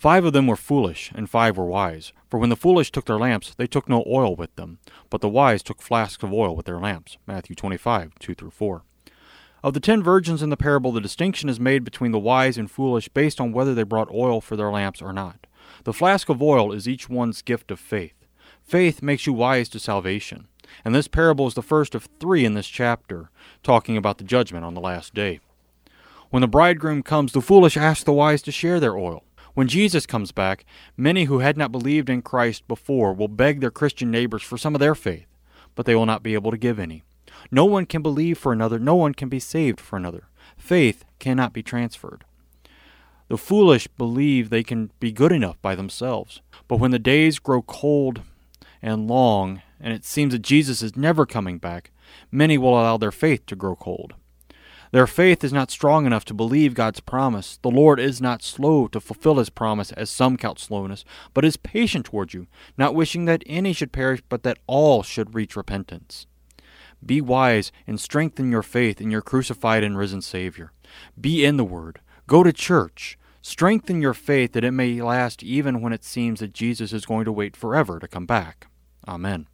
Five of them were foolish, and five were wise. For when the foolish took their lamps, they took no oil with them, but the wise took flasks of oil with their lamps. Matthew 25, 2 through 4. Of the ten virgins in the parable, the distinction is made between the wise and foolish based on whether they brought oil for their lamps or not. The flask of oil is each one's gift of faith. Faith makes you wise to salvation. And this parable is the first of three in this chapter, talking about the judgment on the last day. When the bridegroom comes, the foolish ask the wise to share their oil. When Jesus comes back, many who had not believed in Christ before will beg their Christian neighbors for some of their faith, but they will not be able to give any. No one can believe for another, no one can be saved for another. Faith cannot be transferred. The foolish believe they can be good enough by themselves, but when the days grow cold and long, and it seems that Jesus is never coming back, many will allow their faith to grow cold. Their faith is not strong enough to believe God's promise. The Lord is not slow to fulfill his promise, as some count slowness, but is patient toward you, not wishing that any should perish, but that all should reach repentance. Be wise and strengthen your faith in your crucified and risen Savior. Be in the Word. Go to church. Strengthen your faith that it may last even when it seems that Jesus is going to wait forever to come back. Amen.